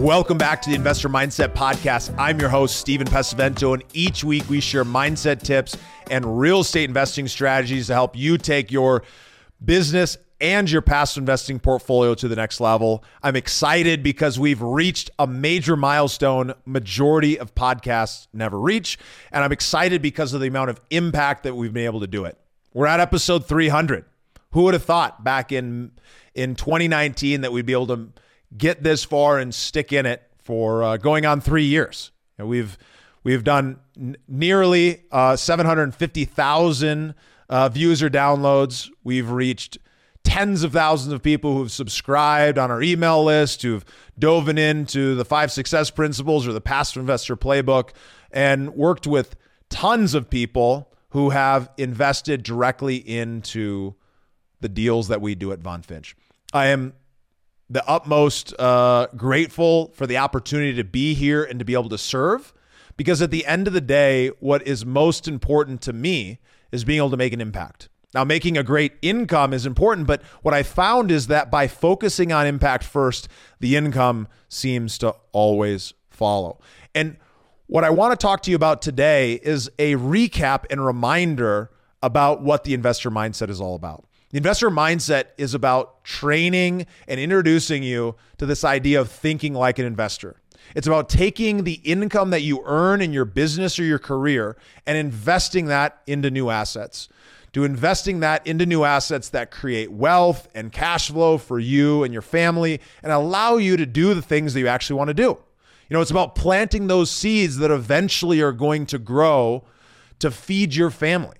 Welcome back to the Investor Mindset Podcast. I'm your host, Steven Pesavento, and each week we share mindset tips and real estate investing strategies to help you take your business and your passive investing portfolio to the next level. I'm excited because we've reached a major milestone majority of podcasts never reach, and I'm excited because of the amount of impact that we've been able to do it. We're at episode 300. Who would have thought back in in 2019 that we'd be able to get this far and stick in it for uh, going on three years. Know, we've we've done n- nearly uh, 750,000 uh, views or downloads. We've reached tens of thousands of people who've subscribed on our email list, who've dove into the five success principles or the passive investor playbook, and worked with tons of people who have invested directly into the deals that we do at VonFinch. I am the utmost uh, grateful for the opportunity to be here and to be able to serve. Because at the end of the day, what is most important to me is being able to make an impact. Now, making a great income is important, but what I found is that by focusing on impact first, the income seems to always follow. And what I want to talk to you about today is a recap and reminder about what the investor mindset is all about. The investor mindset is about training and introducing you to this idea of thinking like an investor. It's about taking the income that you earn in your business or your career and investing that into new assets. To investing that into new assets that create wealth and cash flow for you and your family and allow you to do the things that you actually want to do. You know, it's about planting those seeds that eventually are going to grow to feed your family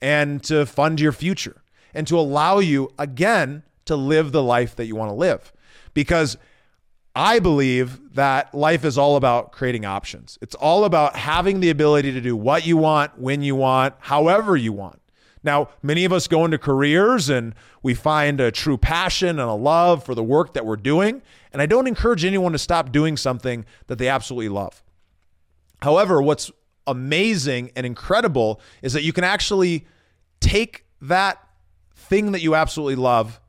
and to fund your future and to allow you, again, to live the life that you want to live. Because I believe that life is all about creating options. It's all about having the ability to do what you want, when you want, however you want. Now, many of us go into careers and we find a true passion and a love for the work that we're doing. And I don't encourage anyone to stop doing something that they absolutely love. However, what's amazing and incredible is that you can actually take that thing that you absolutely love,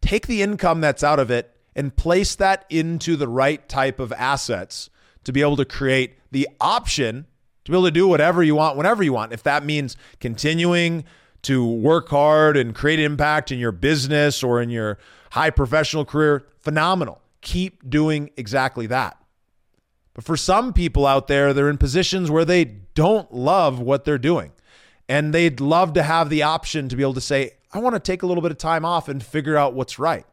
take the income that's out of it and place that into the right type of assets to be able to create the option to be able to do whatever you want whenever you want. If that means continuing to work hard and create impact in your business or in your high professional career, phenomenal. Keep doing exactly that. But for some people out there, they're in positions where they don't love what they're doing. And they'd love to have the option to be able to say, I want to take a little bit of time off and figure out what's right.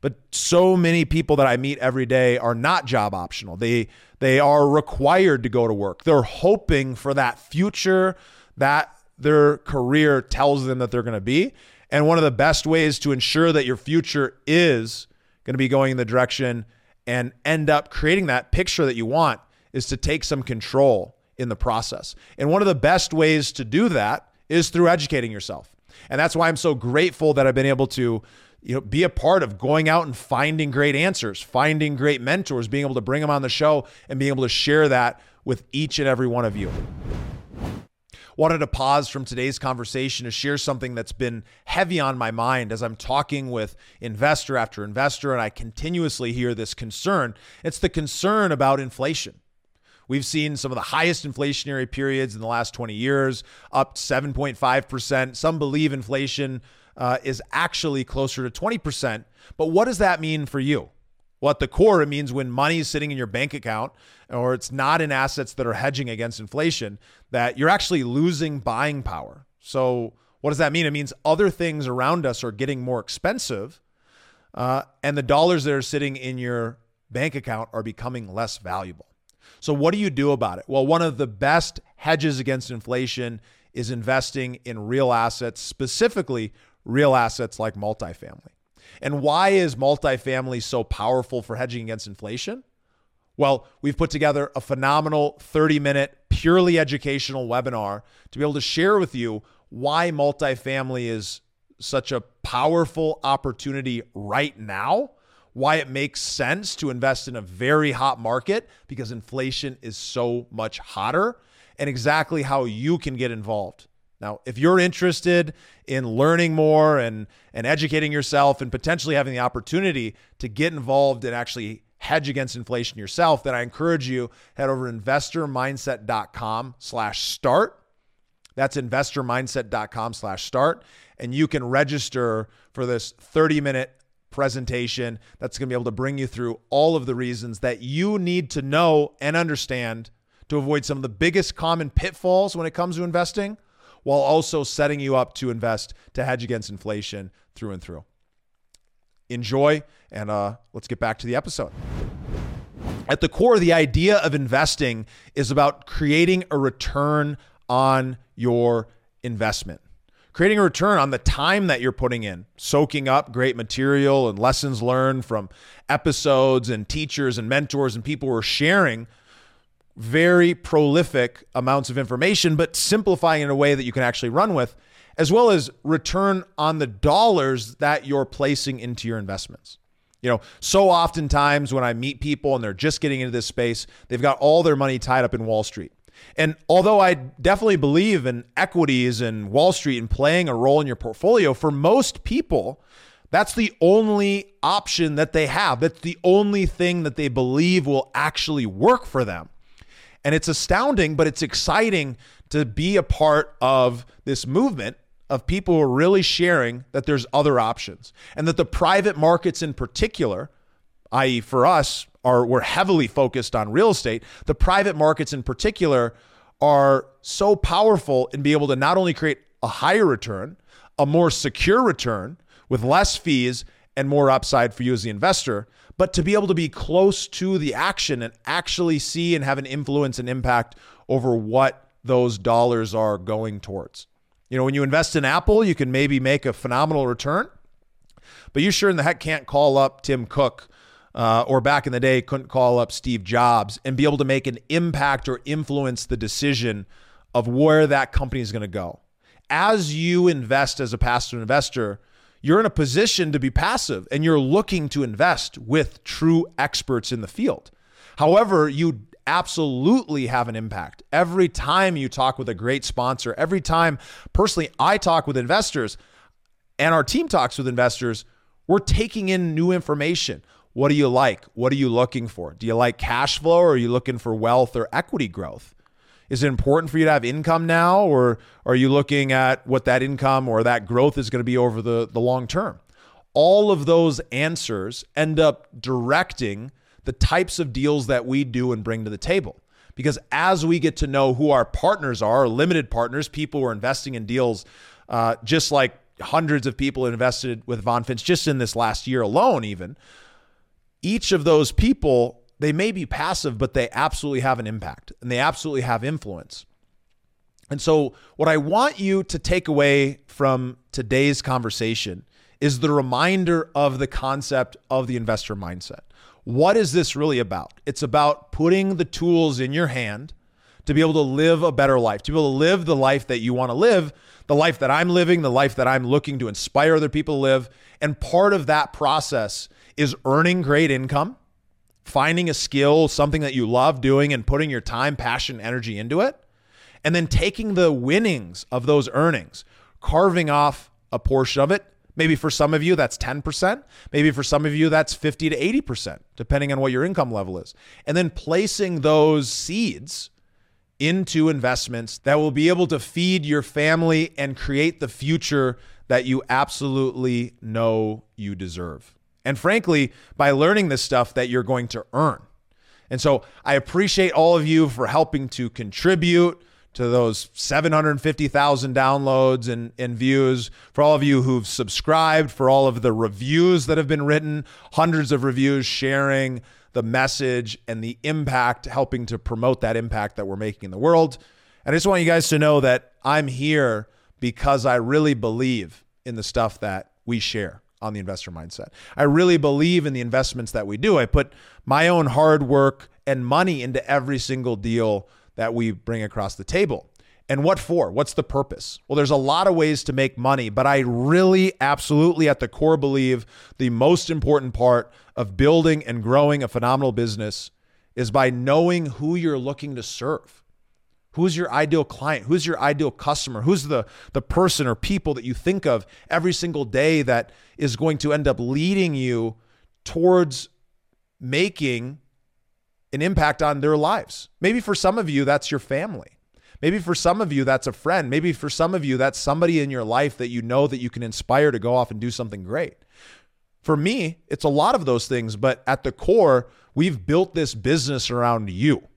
But so many people that I meet every day are not job optional. They they are required to go to work. They're hoping for that future that their career tells them that they're going to be. And one of the best ways to ensure that your future is going to be going in the direction and end up creating that picture that you want is to take some control in the process. And one of the best ways to do that is through educating yourself. And that's why I'm so grateful that I've been able to you know be a part of going out and finding great answers, finding great mentors, being able to bring them on the show and being able to share that with each and every one of you. Wanted to pause from today's conversation to share something that's been heavy on my mind as I'm talking with investor after investor, and I continuously hear this concern. It's the concern about inflation. We've seen some of the highest inflationary periods in the last 20 years, up 7.5%. Some believe inflation uh, is actually closer to 20%. But what does that mean for you? Well, at the core, it means when money is sitting in your bank account or it's not in assets that are hedging against inflation, that you're actually losing buying power. So, what does that mean? It means other things around us are getting more expensive, uh, and the dollars that are sitting in your bank account are becoming less valuable. So, what do you do about it? Well, one of the best hedges against inflation is investing in real assets, specifically real assets like multifamily. And why is multifamily so powerful for hedging against inflation? Well, we've put together a phenomenal 30 minute, purely educational webinar to be able to share with you why multifamily is such a powerful opportunity right now, why it makes sense to invest in a very hot market because inflation is so much hotter, and exactly how you can get involved. Now, if you're interested in learning more and, and educating yourself and potentially having the opportunity to get involved and actually hedge against inflation yourself, then I encourage you head over to investormindset.com slash start. That's investormindset.com slash start. And you can register for this 30 minute presentation that's going to be able to bring you through all of the reasons that you need to know and understand to avoid some of the biggest common pitfalls when it comes to investing while also setting you up to invest to hedge against inflation through and through. Enjoy, and uh, let's get back to the episode. At the core, the idea of investing is about creating a return on your investment. Creating a return on the time that you're putting in, soaking up great material and lessons learned from episodes and teachers and mentors and people who are sharing very prolific amounts of information, but simplifying in a way that you can actually run with, as well as return on the dollars that you're placing into your investments. You know, so oftentimes when I meet people and they're just getting into this space, they've got all their money tied up in Wall Street. And although I definitely believe in equities and Wall Street and playing a role in your portfolio, for most people, that's the only option that they have. That's the only thing that they believe will actually work for them. And it's astounding, but it's exciting to be a part of this movement of people who are really sharing that there's other options and that the private markets in particular, i.e., for us, are we're heavily focused on real estate. The private markets in particular are so powerful in being able to not only create a higher return, a more secure return with less fees and more upside for you as the investor, but to be able to be close to the action and actually see and have an influence and impact over what those dollars are going towards. You know, when you invest in Apple, you can maybe make a phenomenal return, but you sure in the heck can't call up Tim Cook uh, or back in the day couldn't call up Steve Jobs and be able to make an impact or influence the decision of where that company is going to go. As you invest as a passive investor, you're in a position to be passive and you're looking to invest with true experts in the field. However, you absolutely have an impact. Every time you talk with a great sponsor, every time personally I talk with investors and our team talks with investors, we're taking in new information. What do you like? What are you looking for? Do you like cash flow or are you looking for wealth or equity growth? Is it important for you to have income now, or are you looking at what that income or that growth is going to be over the, the long term? All of those answers end up directing the types of deals that we do and bring to the table. Because as we get to know who our partners are, limited partners, people who are investing in deals, uh, just like hundreds of people invested with VonFinch just in this last year alone, even, each of those people they may be passive, but they absolutely have an impact and they absolutely have influence. And so, what I want you to take away from today's conversation is the reminder of the concept of the investor mindset. What is this really about? It's about putting the tools in your hand to be able to live a better life, to be able to live the life that you want to live, the life that I'm living, the life that I'm looking to inspire other people to live. And part of that process is earning great income finding a skill, something that you love doing, and putting your time, passion, energy into it. And then taking the winnings of those earnings, carving off a portion of it. Maybe for some of you, that's 10%. Maybe for some of you, that's 50 to 80%, depending on what your income level is. And then placing those seeds into investments that will be able to feed your family and create the future that you absolutely know you deserve. And frankly, by learning this stuff that you're going to earn. And so I appreciate all of you for helping to contribute to those 750,000 downloads and, and views, for all of you who've subscribed, for all of the reviews that have been written, hundreds of reviews sharing the message and the impact, helping to promote that impact that we're making in the world. And I just want you guys to know that I'm here because I really believe in the stuff that we share on the investor mindset. I really believe in the investments that we do. I put my own hard work, and money into every single deal that we bring across the table. And what for? What's the purpose? Well, there's a lot of ways to make money, but I really absolutely at the core believe the most important part of building and growing a phenomenal business is by knowing who you're looking to serve. Who's your ideal client? Who's your ideal customer? Who's the, the person or people that you think of every single day that is going to end up leading you towards making an impact on their lives? Maybe for some of you, that's your family. Maybe for some of you, that's a friend. Maybe for some of you, that's somebody in your life that you know that you can inspire to go off and do something great. For me, it's a lot of those things, but at the core, we've built this business around you,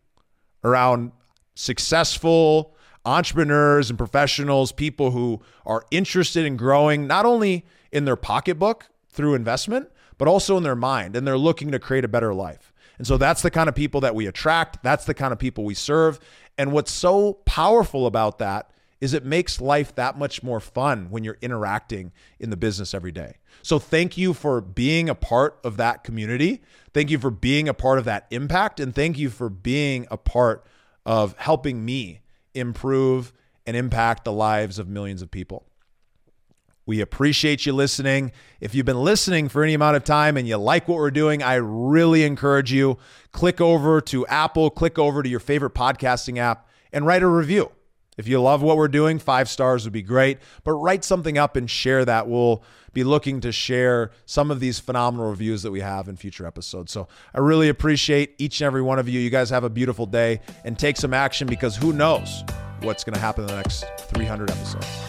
around successful entrepreneurs and professionals, people who are interested in growing not only in their pocketbook through investment, but also in their mind, and they're looking to create a better life. And so that's the kind of people that we attract. That's the kind of people we serve. And what's so powerful about that is it makes life that much more fun when you're interacting in the business every day. So thank you for being a part of that community. Thank you for being a part of that impact. And thank you for being a part of helping me improve and impact the lives of millions of people. We appreciate you listening. If you've been listening for any amount of time and you like what we're doing, I really encourage you click over to Apple, click over to your favorite podcasting app and write a review. If you love what we're doing, 5 stars would be great, but write something up and share that. We'll be looking to share some of these phenomenal reviews that we have in future episodes. So, I really appreciate each and every one of you. You guys have a beautiful day and take some action because who knows what's going to happen in the next 300 episodes.